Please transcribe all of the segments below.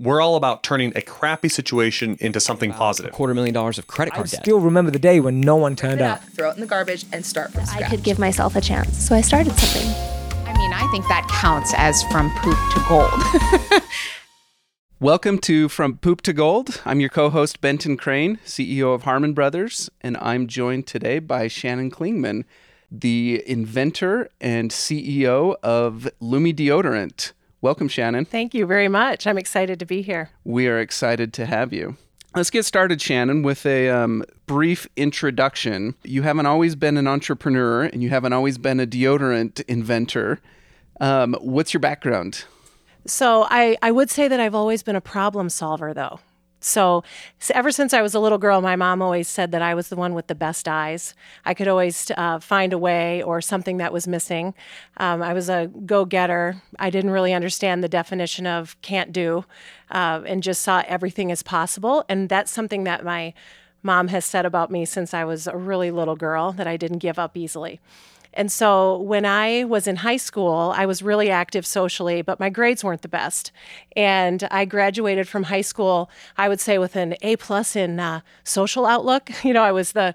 We're all about turning a crappy situation into something positive. A quarter million dollars of credit I card debt. I still remember the day when no one turned up. up, throw it in the garbage, and start from scratch. I could give myself a chance. So I started something. I mean, I think that counts as from poop to gold. Welcome to From Poop to Gold. I'm your co host, Benton Crane, CEO of Harmon Brothers, and I'm joined today by Shannon Klingman, the inventor and CEO of Lume Deodorant. Welcome, Shannon. Thank you very much. I'm excited to be here. We are excited to have you. Let's get started, Shannon, with a um, brief introduction. You haven't always been an entrepreneur and you haven't always been a deodorant inventor. Um, what's your background? So I, I would say that I've always been a problem solver, though. So, so ever since I was a little girl, my mom always said that I was the one with the best eyes. I could always uh, find a way or something that was missing. Um, I was a go-getter. I didn't really understand the definition of can't do, uh, and just saw everything as possible. And that's something that my mom has said about me since I was a really little girl that I didn't give up easily. And so when I was in high school, I was really active socially, but my grades weren't the best. And I graduated from high school, I would say, with an A plus in uh, social outlook. You know, I was the,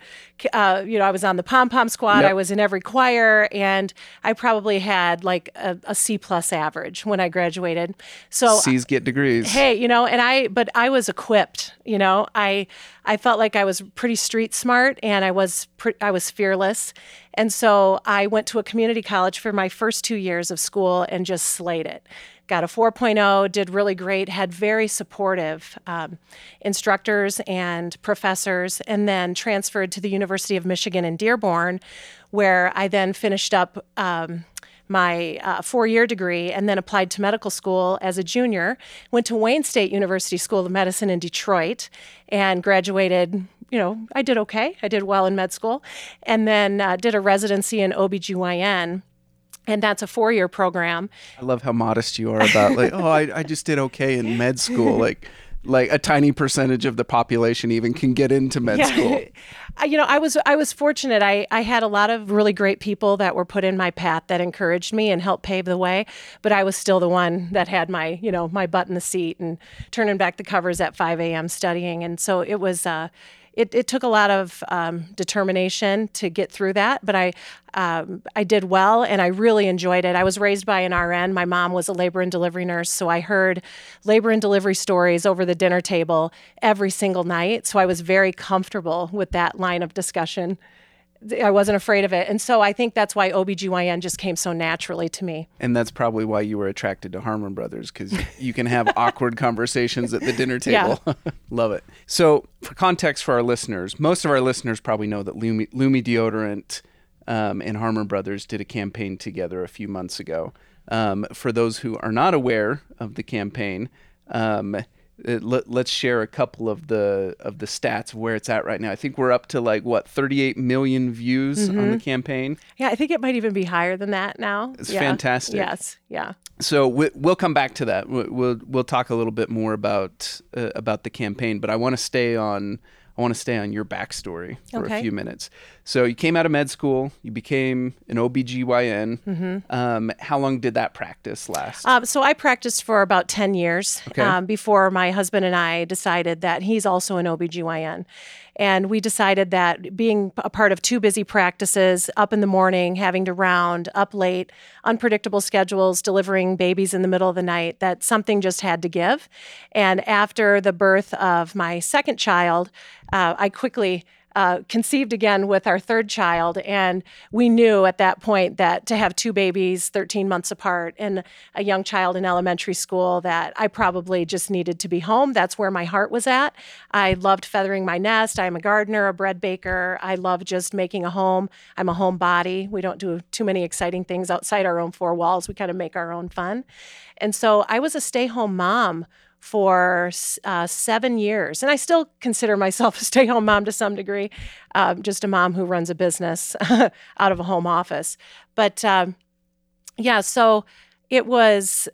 uh, you know, I was on the pom pom squad. Yep. I was in every choir, and I probably had like a, a C plus average when I graduated. So C's get degrees. hey you know and i but i was equipped you know i i felt like i was pretty street smart and i was pre- i was fearless. And so i went to a community college for my first two years of school and just slayed it. Got a 4.0 did really great had very supportive um, instructors and professors and then transferred to the university of michigan in dearborn where i then finished up um, my uh, four year degree and then applied to medical school as a junior. Went to Wayne State University School of Medicine in Detroit and graduated. You know, I did okay. I did well in med school. And then uh, did a residency in OBGYN. And that's a four year program. I love how modest you are about like, oh, I, I just did okay in med school. Like, like a tiny percentage of the population even can get into med school. I- you know, I was I was fortunate. I, I had a lot of really great people that were put in my path that encouraged me and helped pave the way. But I was still the one that had my you know my butt in the seat and turning back the covers at 5 a.m. studying. And so it was. Uh, it, it took a lot of um, determination to get through that, but I um, I did well and I really enjoyed it. I was raised by an RN. My mom was a labor and delivery nurse, so I heard labor and delivery stories over the dinner table every single night. So I was very comfortable with that line of discussion. I wasn't afraid of it. And so I think that's why OBGYN just came so naturally to me. And that's probably why you were attracted to Harmon Brothers because you can have awkward conversations at the dinner table. Love it. So, for context for our listeners, most of our listeners probably know that Lume, Lume Deodorant um, and Harmon Brothers did a campaign together a few months ago. Um, for those who are not aware of the campaign, um, it, let, let's share a couple of the of the stats of where it's at right now. I think we're up to like what 38 million views on the campaign. Yeah, I think it might even be higher than that now. It's Yeah. fantastic. Yes, yeah. So we, we'll come back to that. We- We'll we'll talk a little bit more about uh, about the campaign, but I want to stay on I want to stay on your backstory for a few minutes. So you came out of med school, you became an OBGYN. Mm-hmm. Um, how long did that practice last? Um, so I practiced for about 10 years Okay. um, before my husband and I decided that he's also an OBGYN. And we decided that being a part of two busy practices, up in the morning, having to round, up late, unpredictable schedules, delivering babies in the middle of the night, that something just had to give. And after the birth of my second child, uh, I quickly uh, conceived again with our third child. And we knew at that point that to have two babies 13 months apart and a young child in elementary school, that I probably just needed to be home. That's where my heart was at. I loved feathering my nest. I'm a gardener, a bread baker. I love just making a home. I'm a homebody. We don't do too many exciting things outside our own four walls. We kind of make our own fun. And so I was a stay home mom for uh, seven years. And I still consider myself a stay home mom to some degree, um, just a mom who runs a business out of a home office. But um, yeah, so it was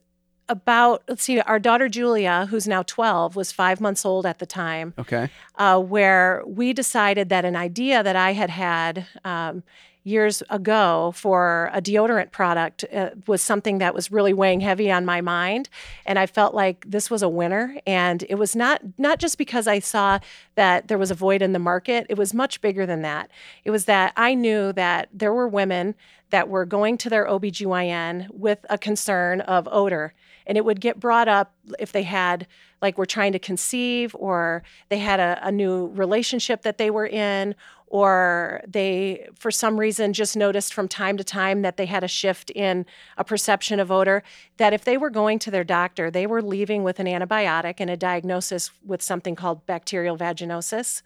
about, let's see, our daughter Julia, who's now 12, was five months old at the time okay. uh, where we decided that an idea that I had had um, years ago for a deodorant product uh, was something that was really weighing heavy on my mind and I felt like this was a winner and it was not not just because I saw that there was a void in the market it was much bigger than that. It was that I knew that there were women that were going to their OBGYN with a concern of odor and it would get brought up if they had like were trying to conceive or they had a, a new relationship that they were in or they, for some reason, just noticed from time to time that they had a shift in a perception of odor, that if they were going to their doctor, they were leaving with an antibiotic and a diagnosis with something called bacterial vaginosis.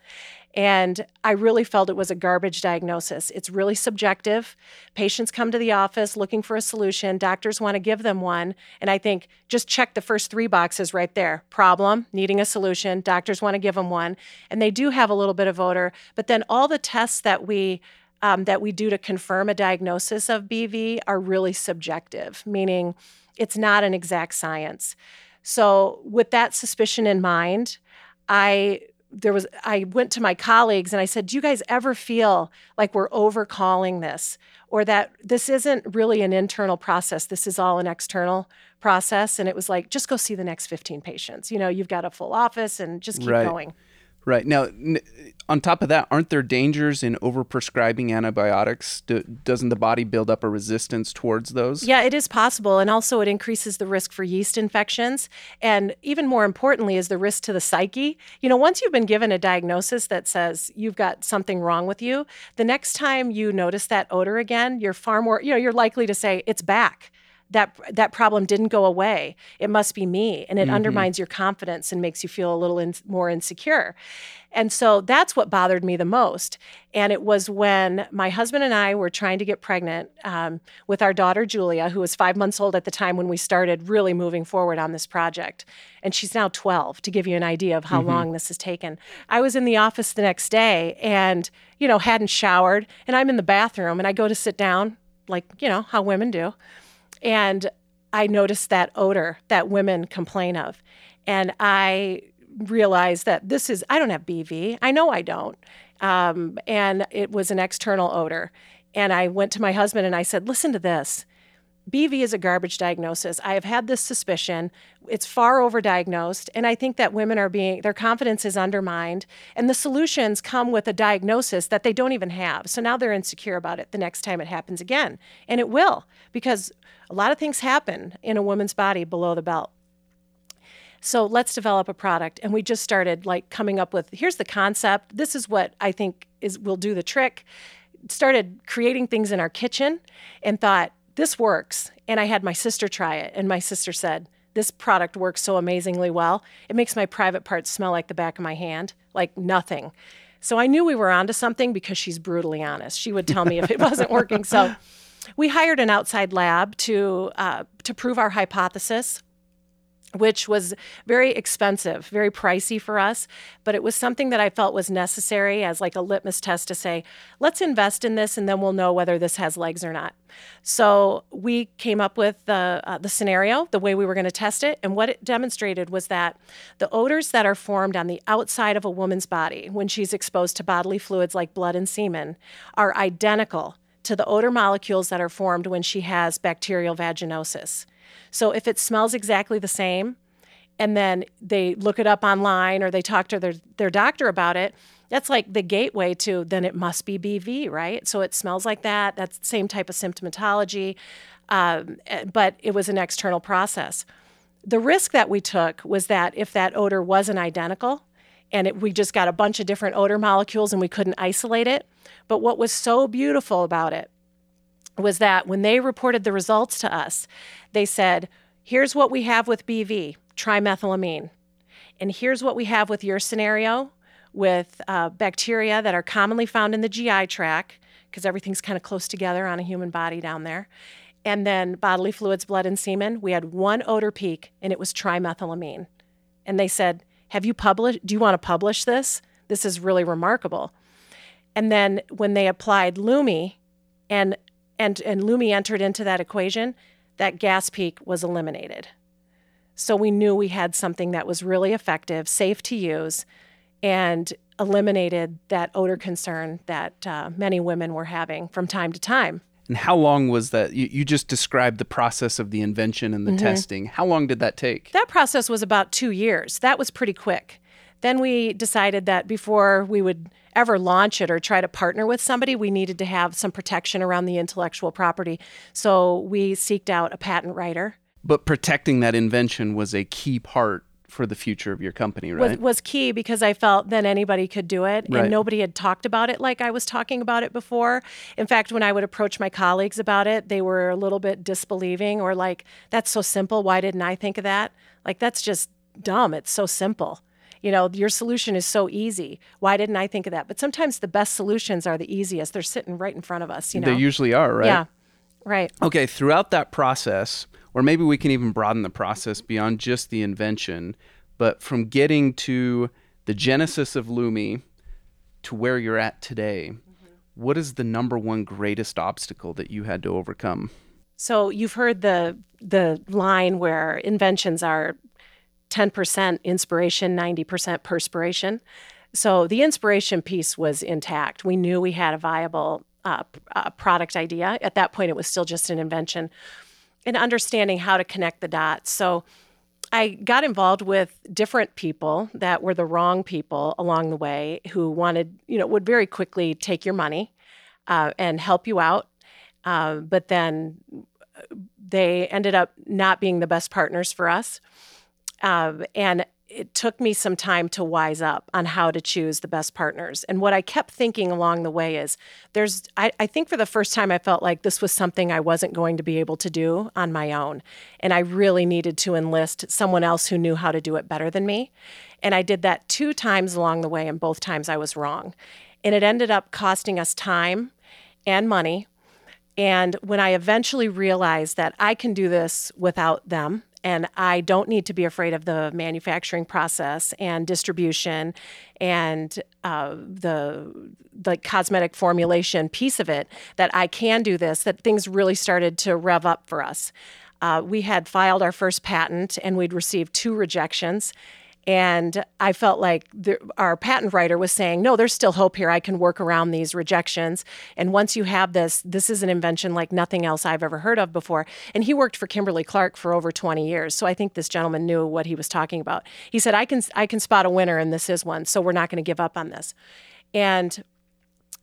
And I really felt it was a garbage diagnosis. It's really subjective. Patients come to the office looking for a solution. Doctors want to give them one. And I think just check the first three boxes right there problem, needing a solution. Doctors want to give them one. And they do have a little bit of odor. But then all the tests that we um, that we do to confirm a diagnosis of BV are really subjective, meaning it's not an exact science. So, with that suspicion in mind, I there was I went to my colleagues and I said, "Do you guys ever feel like we're overcalling this or that this isn't really an internal process. This is all an external process?" And it was like, "Just go see the next 15 patients. You know, you've got a full office and just keep Right. going." Right. Now, on top of that, aren't there dangers in overprescribing antibiotics? Do, doesn't the body build up a resistance towards those? Yeah, it is possible. And also, it increases the risk for yeast infections. And even more importantly, is the risk to the psyche. You know, once you've been given a diagnosis that says you've got something wrong with you, the next time you notice that odor again, you're far more, you know, you're likely to say, it's back. That, that problem didn't go away. It must be me. And it undermines your confidence and makes you feel a little in, more insecure. And so that's what bothered me the most. And it was when my husband and I were trying to get pregnant um, with our daughter, Julia, who was five months old at the time when we started really moving forward on this project. And she's now 12, to give you an idea of how long this has taken. I was in the office the next day and, you know, hadn't showered. And I'm in the bathroom and I go to sit down, like, you know, how women do. And I noticed that odor that women complain of. And I realized that this is, I don't have BV. I know I don't. Um, and it was an external odor. And I went to my husband and I said, listen to this. BV is a garbage diagnosis. I have had this suspicion. It's far overdiagnosed. And I think that women are being, their confidence is undermined. And the solutions come with a diagnosis that they don't even have. So now they're insecure about it the next time it happens again. And it will, because a lot of things happen in a woman's body below the belt. So let's develop a product. And we just started like coming up with here's the concept. This is what I think is will do the trick. Started creating things in our kitchen and thought, this works. And I had my sister try it. And my sister said, this product works so amazingly well. It makes my private parts smell like the back of my hand, like nothing. So I knew we were onto something because she's brutally honest. She would tell me if it wasn't working. So we hired an outside lab to uh, to prove our hypothesis which was very expensive, very pricey for us, but it was something that I felt was necessary as like a litmus test to say, let's invest in this and then we'll know whether this has legs or not. So we came up with the uh, the scenario, the way we were going to test it, and what it demonstrated was that the odors that are formed on the outside of a woman's body when she's exposed to bodily fluids like blood and semen are identical to the odor molecules that are formed when she has bacterial vaginosis. So if it smells exactly the same, and then they look it up online or they talk to their, their doctor about it, that's like the gateway to then it must be BV, right? So it smells like that. That's the same type of symptomatology, um, eh, but it was an external process. The risk that we took was that if that odor wasn't identical, and it, we just got a bunch of different odor molecules and we couldn't isolate it. But what was so beautiful about it was that when they reported the results to us, they said, here's what we have with BV, trimethylamine. And here's what we have with your scenario with uh, bacteria that are commonly found in the GI tract, because everything's kind of close together on a human body down there. And then bodily fluids, blood, and semen. We had one odor peak, and it was trimethylamine. And they said, Have you published? Do you want to publish this? This is really remarkable. And then when they applied Lume, and and and Lume entered into that equation, that gas peak was eliminated. So we knew we had something that was really effective, safe to use, and eliminated that odor concern that uh, many women were having from time to time. And how long was that? You, you just described the process of the invention and the testing. How long did that take? That process was about two years. That was pretty quick. Then we decided that before we would ever launch it or try to partner with somebody, we needed to have some protection around the intellectual property. So we seeked out a patent writer. but protecting that invention was a key part for the future of your company, Was, right? was key because I felt then anybody could do it Right. and nobody had talked about it like I was talking about it before. In fact, when I would approach my colleagues about it, they were a little bit disbelieving or like, that's so simple. Why didn't I think of that? Like, that's just dumb. It's so simple. You know, your solution is so easy. Why didn't I think of that? But sometimes the best solutions are the easiest. They're sitting right in front of us, you know? They usually are, right? Yeah, right. Okay, throughout that process, or maybe we can even broaden the process beyond just the invention, but from getting to the genesis of Lume to where you're at today, what is the number one greatest obstacle that you had to overcome? So you've heard the the line where inventions are 10% inspiration, 90% perspiration. So the inspiration piece was intact. We knew we had a viable uh, uh, product idea. At that point, it was still just an invention. And understanding how to connect the dots. So I got involved with different people that were the wrong people along the way who wanted, you know, would very quickly take your money uh, and help you out. Uh, but then they ended up not being the best partners for us. Um, and it took me some time to wise up on how to choose the best partners. And what I kept thinking along the way is there's, I, I think for the first time, I felt like this was something I wasn't going to be able to do on my own. And I really needed to enlist someone else who knew how to do it better than me. And I did that two times along the way, and both times I was wrong. And it ended up costing us time and money. And when I eventually realized that I can do this without them, and I don't need to be afraid of the manufacturing process and distribution and uh, the the cosmetic formulation piece of it, that I can do this, that things really started to rev up for us. Uh, we had filed our first patent and we'd received two rejections. And I felt like the, our patent writer was saying, no, there's still hope here. I can work around these rejections. And once you have this, this is an invention like nothing else I've ever heard of before. And he worked for Kimberly Clark for over 20 years. So I think this gentleman knew what he was talking about. He said, I can, I can spot a winner, and this is one. So we're not going to give up on this. And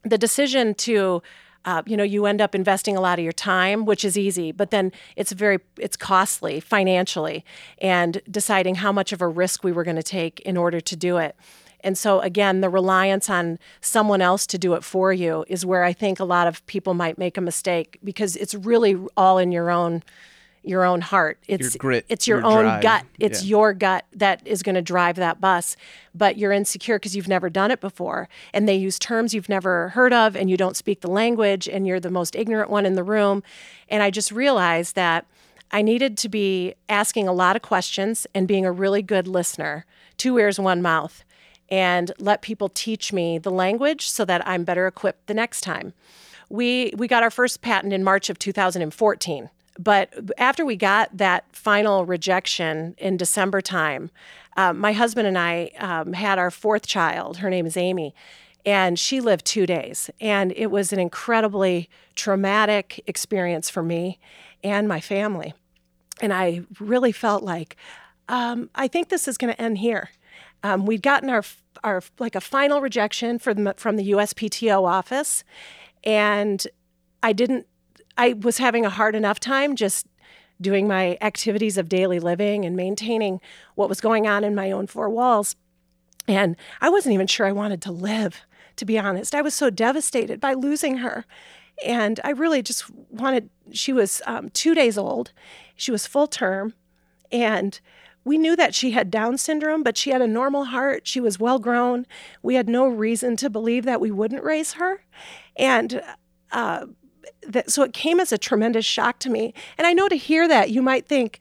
the decision to uh, you know you end up investing a lot of your time which is easy but then it's very it's costly financially and deciding how much of a risk we were going to take in order to do it. And so again the reliance on someone else to do it for you is where i think a lot of people might make a mistake because it's really all in your own your own heart. It's Your grit, It's your, your own drive. gut. It's Yeah. your gut that is going to drive that bus. But you're insecure because you've never done it before, and they use terms you've never heard of, and you don't speak the language, and you're the most ignorant one in the room. And I just realized that I needed to be asking a lot of questions and being a really good listener. Two ears, one mouth. And let people teach me the language so that I'm better equipped the next time. We we got our first patent in March of 2014. But after we got that final rejection in December time, um, my husband and I um, had our fourth child. Her name is Amy, and she lived two days. And it was an incredibly traumatic experience for me and my family. And I really felt like, um, I think this is going to end here. Um, we'd gotten our our like a final rejection from from the USPTO office, and I didn't. I was having a hard enough time just doing my activities of daily living and maintaining what was going on in my own four walls, and I wasn't even sure I wanted to live. To be honest, I was so devastated by losing her, and I really just wanted. She was um, two days old. She was full term, and we knew that she had Down syndrome, but she had a normal heart. She was well grown. We had no reason to believe that we wouldn't raise her. And uh, that, so it came as a tremendous shock to me. And I know to hear that, you might think,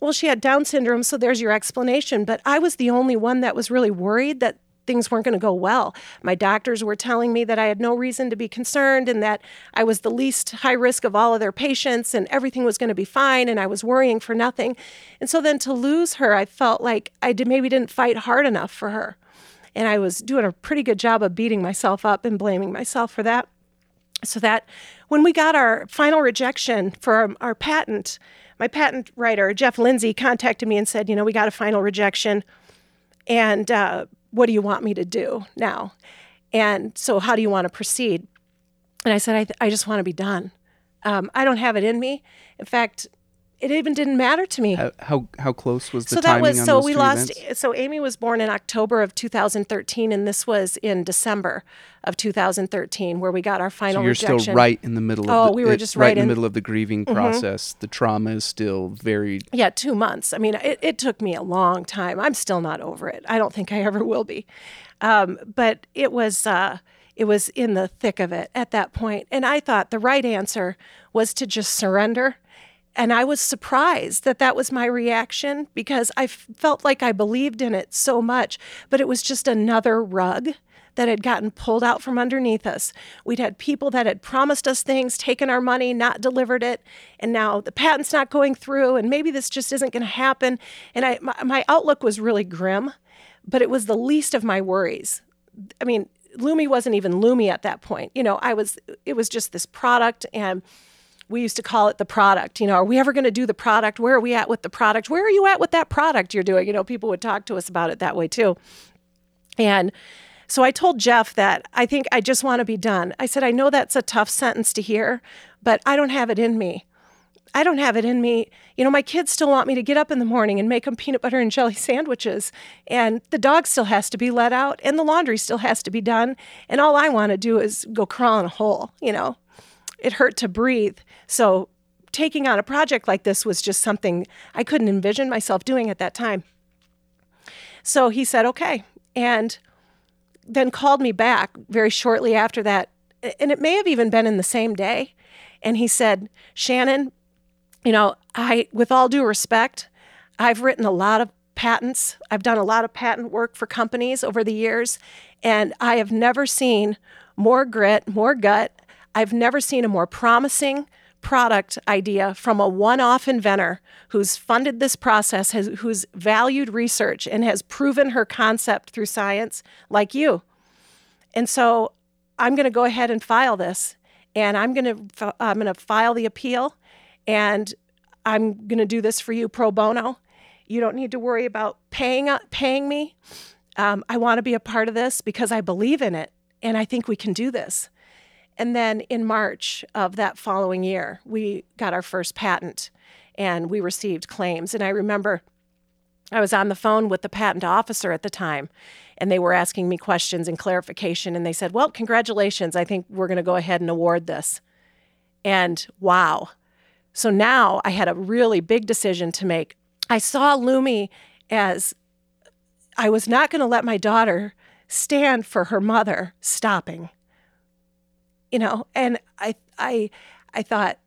well, she had Down syndrome, so there's your explanation. But I was the only one that was really worried that things weren't going to go well. My doctors were telling me that I had no reason to be concerned and that I was the least high risk of all of their patients and everything was going to be fine and I was worrying for nothing. And so then to lose her, I felt like I did, maybe didn't fight hard enough for her. And I was doing a pretty good job of beating myself up and blaming myself for that. So that when we got our final rejection for our, our patent, my patent writer, Jeff Lindsay, contacted me and said, You know, we got a final rejection. And uh, what do you want me to do now? And so, how do you want to proceed? And I said, I, th- I just want to be done. Um, I don't have it in me. In fact, it even didn't matter to me. How how, how close was the so that was so we lost. events? So Amy was born in October of 2013, and this was in December of 2013, where we got our So final you're rejection. still right in the middle. Oh, of the, we were just right right in the in- Mm-hmm. middle of the grieving process. The trauma is still very. Yeah, two months. I mean, it, it took me a long time. I'm still not over it. I don't think I ever will be. Um, but it was uh, it was in the thick of it at that point, and I thought the right answer was to just surrender. And I was surprised that that was my reaction because I felt like I believed in it so much, but it was just another rug that had gotten pulled out from underneath us. We'd had people that had promised us things, taken our money, not delivered it, and now the patent's not going through, and maybe this just isn't going to happen. And I, my, my outlook was really grim, but it was the least of my worries. I mean, Lume wasn't even Lume at that point. You know, I was, it was just this product, and we used to call it the product. You know, are we ever going to do the product? Where are we at with the product? Where are you at with that product you're doing? You know, people would talk to us about it that way too. And so I told Jeff that I think I just want to be done. I said, I know that's a tough sentence to hear, but I don't have it in me. I don't have it in me. You know, my kids still want me to get up in the morning and make them peanut butter and jelly sandwiches. And the dog still has to be let out and the laundry still has to be done. And all I want to do is go crawl in a hole, you know. It hurt to breathe. So taking on a project like this was just something I couldn't envision myself doing at that time. So he said, okay. And then called me back very shortly after that. And it may have even been in the same day. And he said, Shannon, you know, I, with all due respect, I've written a lot of patents. I've done a lot of patent work for companies over the years, and I have never seen more grit, more gut. I've never seen a more promising product idea from a one off inventor who's funded this process, has, who's valued research, and has proven her concept through science like you. And so I'm going to go ahead and file this, and I'm going to I'm going to file the appeal, and I'm going to do this for you pro bono. You don't need to worry about paying uh, paying me. Um, I want to be a part of this because I believe in it, and I think we can do this. And then in March of that following year, we got our first patent, and we received claims. And I remember I was on the phone with the patent officer at the time, and they were asking me questions and clarification. And they said, Well, congratulations. I think we're going to go ahead and award this. And wow. So now I had a really big decision to make. I saw Lume as I was not going to let my daughter stand for her mother stopping. You know, and I I I thought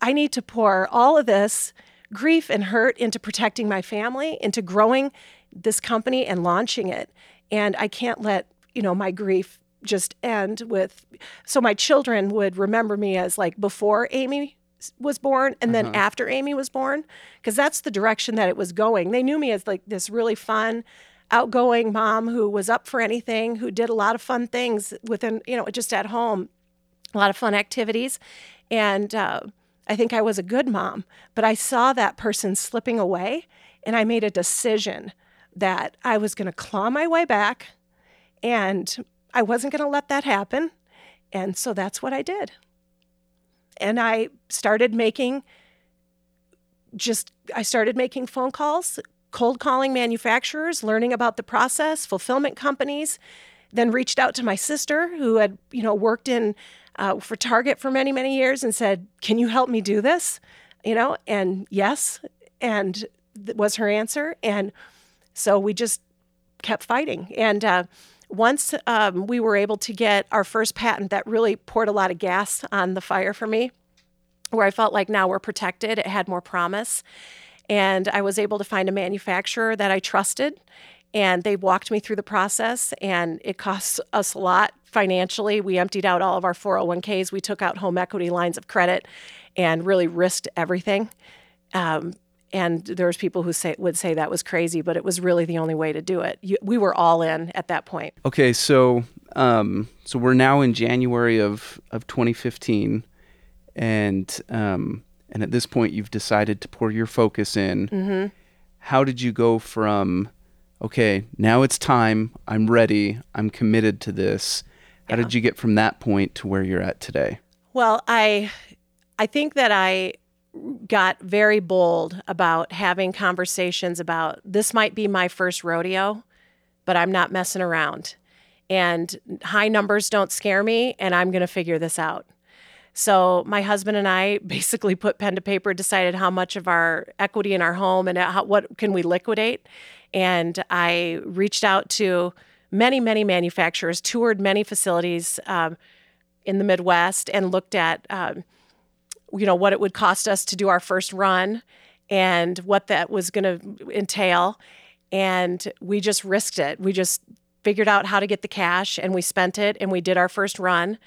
I need to pour all of this grief and hurt into protecting my family, into growing this company and launching it. And I can't let, you know, my grief just end with so my children would remember me as like before Amy was born and then uh-huh. after Amy was born because that's the direction that it was going. They knew me as like this really fun outgoing mom who was up for anything, who did a lot of fun things within, you know, just at home, a lot of fun activities. And uh, I think I was a good mom, but I saw that person slipping away and I made a decision that I was going to claw my way back and I wasn't going to let that happen. And so that's what I did. And I started making just, I started making phone calls, cold calling manufacturers, learning about the process, fulfillment companies, then reached out to my sister who had, you know, worked in uh, for Target for many, many years and said, Can you help me do this? You know, and yes, and th- was her answer. And so we just kept fighting. And uh, once um, we were able to get our first patent, that really poured a lot of gas on the fire for me, where I felt like now we're protected. It had more promise. And I was able to find a manufacturer that I trusted. And they walked me through the process, and it cost us a lot financially. We emptied out all of our 401ks. We took out home equity lines of credit and really risked everything. Um, and there was people who say would say that was crazy, but it was really the only way to do it. You, we were all in at that point. Okay, so um, so we're now in January of of 2015, and um, and at this point you've decided to pour your focus in. Mm-hmm. How did you go from okay, now it's time, I'm ready, I'm committed to this? How Yeah. did you get from that point to where you're at today? Well, I I think that I got very bold about having conversations about this might be my first rodeo, but I'm not messing around. And high numbers don't scare me and I'm going to figure this out. So my husband and I basically put pen to paper, decided how much of our equity in our home and how, what can we liquidate. And I reached out to many, many manufacturers, toured many facilities um, in the Midwest, and looked at um, you know what it would cost us to do our first run and what that was going to entail. And we just risked it. We just figured out how to get the cash and we spent it and we did our first run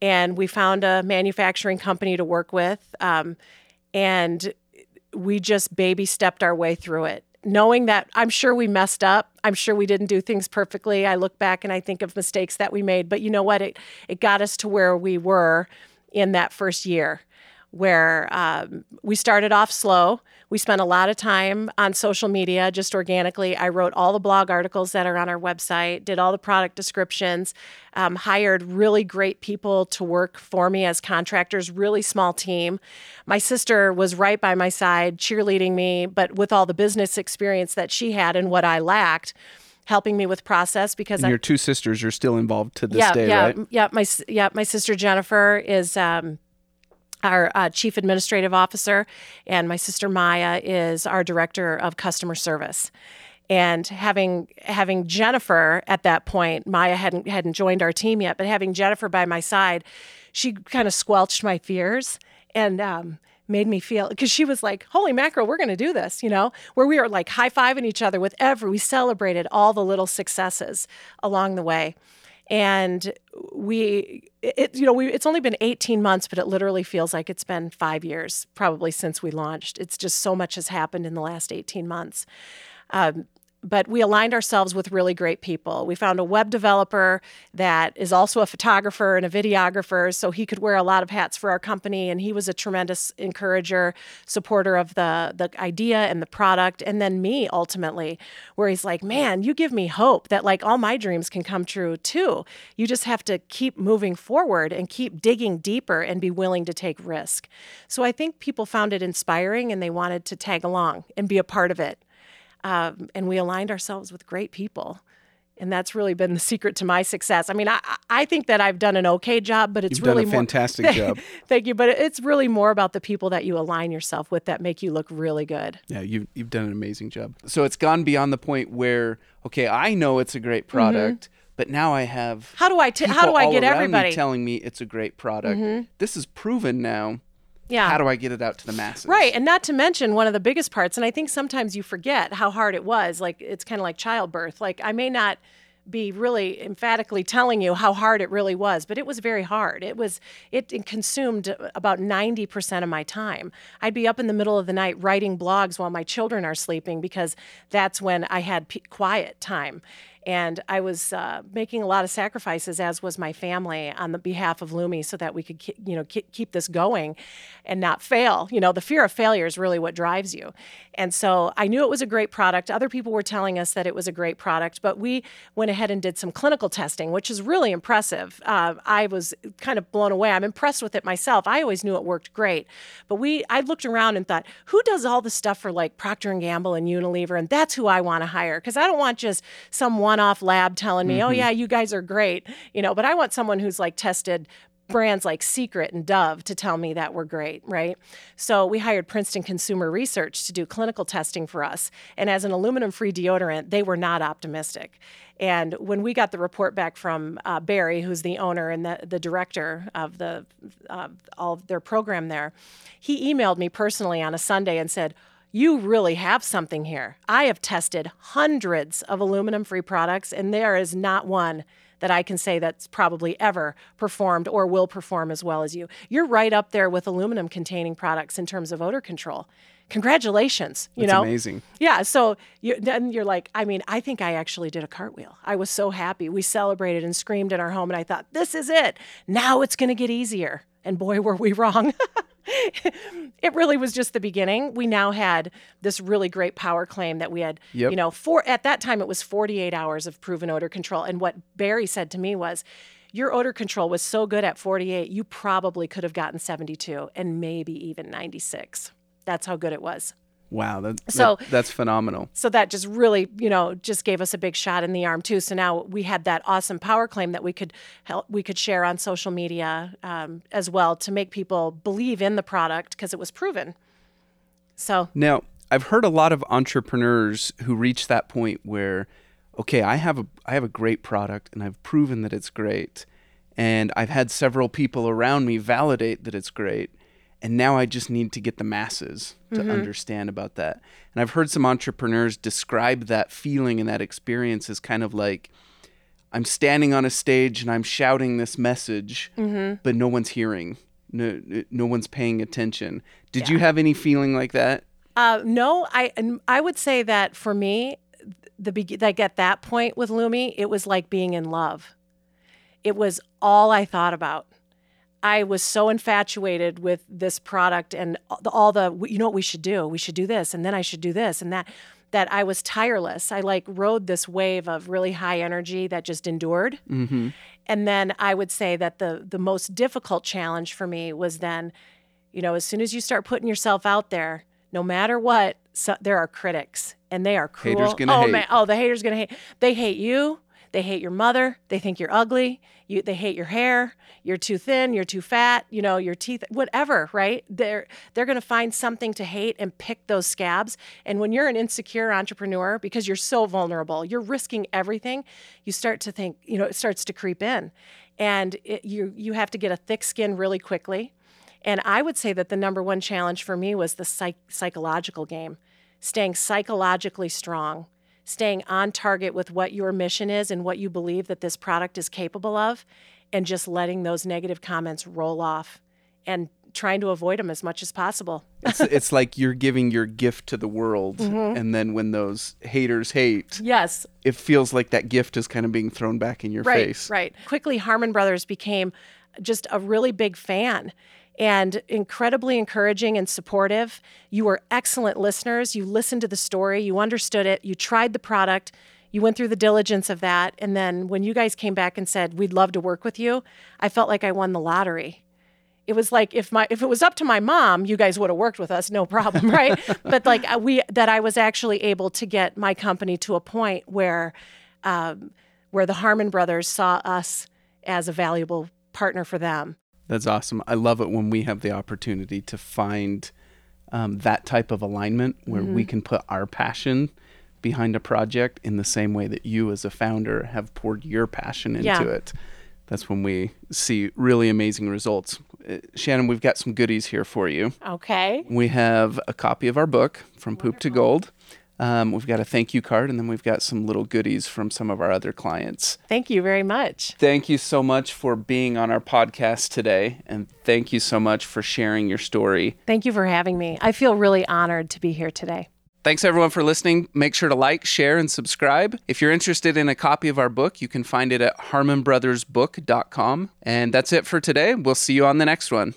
and we found a manufacturing company to work with um, and we just baby stepped our way through it knowing that i'm sure we messed up. I'm sure we didn't do things perfectly. I look back and i think of mistakes that we made but you know what? It, it got us to where we were in that first year where um, we started off slow. We spent a lot of time on social media just organically. I wrote all the blog articles that are on our website, did all the product descriptions, um, hired really great people to work for me as contractors, really small team. My sister was right by my side, cheerleading me, but with all the business experience that she had and what I lacked. Helping me with process because And I, your two sisters are still involved to this yeah, day, yeah, right? yeah. My yeah, my sister Jennifer is um, our uh, chief administrative officer, and my sister Maya is our director of customer service. And having having Jennifer at that point, Maya hadn't hadn't joined our team yet, but having Jennifer by my side, she kind of squelched my fears and um, made me feel because she was like, "Holy mackerel, we're going to do this!" You know, where we were like high fiving each other with every we celebrated all the little successes along the way and we it you know we it's only been 18 months but it literally feels like it's been 5 years probably since we launched. It's just so much has happened in the last 18 months. Um, but we aligned ourselves with really great people. We found a web developer that is also a photographer and a videographer, so he could wear a lot of hats for our company. And he was a tremendous encourager, supporter of the the idea and the product. And then me ultimately, where he's like, "Man, you give me hope that like all my dreams can come true too. You just have to keep moving forward and keep digging deeper and be willing to take risk." So I think people found it inspiring and they wanted to tag along and be a part of it um, and we aligned ourselves with great people. And that's really been the secret to my success. I mean, I, I think that I've done an okay job, but it's You've done really a more- fantastic job. Thank you, but it's really more about the people that you align yourself with that make you look really good. Yeah, you've you've done an amazing job. So it's gone beyond the point where okay, I know it's a great product, but now I have Mm-hmm. How do I t- how do I get everybody? me telling me it's a great product. This is proven now. Yeah. How do I get it out to the masses? Right. And not to mention one of the biggest parts, and I think sometimes you forget how hard it was. Like it's kind of like childbirth. Like I may not be really emphatically telling you how hard it really was, but it was very hard. It was it, it consumed about 90% of my time. I'd be up in the middle of the night writing blogs while my children are sleeping because that's when I had p- quiet time. And I was uh, making a lot of sacrifices, as was my family, on the behalf of Lume, so that we could, ke- you know, ke- keep this going and not fail. You know, the fear of failure is really what drives you. And so I knew it was a great product. Other people were telling us that it was a great product, but we went ahead and did some clinical testing, which is really impressive. Uh, I was kind of blown away. I'm impressed with it myself. I always knew it worked great, but we I looked around and thought, who does all the stuff for like Procter and Gamble and Unilever, and that's who I want to hire because I don't want just some one-off lab telling me, oh yeah, you guys are great, you know. But I want someone who's like tested brands like Secret and Dove to tell me that we're great, right? So we hired Princeton Consumer Research to do clinical testing for us. And as an aluminum free deodorant, they were not optimistic. And when we got the report back from uh, Barry, who's the owner and the, the director of the uh, all of their program there, he emailed me personally on a Sunday and said, you really have something here. I have tested hundreds of aluminum free products, and there is not one that I can say that's probably ever performed or will perform as well as you. You're right up there with aluminum containing products in terms of odor control. Congratulations you That's know? amazing. yeah so you, then you're like i mean i think i actually did a cartwheel. I was so happy. We celebrated and screamed in our home and i thought this is it. Now it's going to get easier. And boy were we wrong it really was just the beginning. We now had this really great power claim that we had Yep. you know for at that time it was 48 hours of proven odor control. And what barry said to me was your odor control was so good at 48 you probably could have gotten 72 and maybe even 96 that's how good it was Wow, that, So- that- that's phenomenal. so that just really you know just gave us a big shot in the arm too. So now we had that awesome power claim that we could help we could share on social media um, as well to make people believe in the product because it was proven. So Now, I've heard a lot of entrepreneurs who reach that point where, okay, I have a I have a great product and I've proven that it's great, and I've had several people around me validate that it's great, and now I just need to get the masses to understand about that. And I've heard some entrepreneurs describe that feeling and that experience as kind of like. I'm standing on a stage and I'm shouting this message, but no one's hearing. No, no one's paying attention. Did you have any feeling like that? Uh, no, I I would say that for me, the be- like at that point with Lume, it was like being in love. It was all I thought about. I was so infatuated with this product and all the, you know what we should do? We should do this, and then I should do this and that. That I was tireless. I like rode this wave of really high energy that just endured. Mm-hmm. And then I would say that the the most difficult challenge for me was then, you know, as soon as you start putting yourself out there, no matter what, so, there are critics, and they are cruel. Oh hate. man, oh the haters gonna hate. They hate you. They hate your mother. They think you're ugly. You, they hate your hair. You're too thin. You're too fat. You know your teeth. Whatever, right? They're they're gonna find something to hate and pick those scabs. And when you're an insecure entrepreneur, because you're so vulnerable, you're risking everything. You start to think, you know, it starts to creep in, and it, you you have to get a thick skin really quickly. And I would say that the number one challenge for me was the psych- psychological game, staying psychologically strong, staying on target with what your mission is and what you believe that this product is capable of, and just letting those negative comments roll off and trying to avoid them as much as possible. It's, it's like you're giving your gift to the world, Mm-hmm. and then when those haters hate, Yes, it feels like that gift is kind of being thrown back in your right, face. Right. Quickly, Harmon Brothers became just a really big fan and incredibly encouraging and supportive. You were excellent listeners. You listened to the story, you understood it, you tried the product. You went through the diligence of that. And then when you guys came back and said, We'd love to work with you, I felt like I won the lottery. It was like if my if it was up to my mom, you guys would have worked with us, no problem, right? but like uh, we that I was actually able to get my company to a point where um, where the Harmon brothers saw us as a valuable partner for them. That's awesome. I love it when we have the opportunity to find um, that type of alignment where Mm-hmm. we can put our passion behind a project in the same way that you, as a founder, have poured your passion into Yeah. it. That's when we see really amazing results. Uh, Shannon, we've got some goodies here for you. Okay. We have a copy of our book, From Poop to Gold. Um, we've got a thank you card, and then we've got some little goodies from some of our other clients. Thank you very much. Thank you so much for being on our podcast today, and thank you so much for sharing your story. Thank you for having me. I feel really honored to be here today. Thanks everyone for listening. Make sure to like, share, and subscribe. If you're interested in a copy of our book, you can find it at harmonbrothersbook.com. And that's it for today. We'll see you on the next one.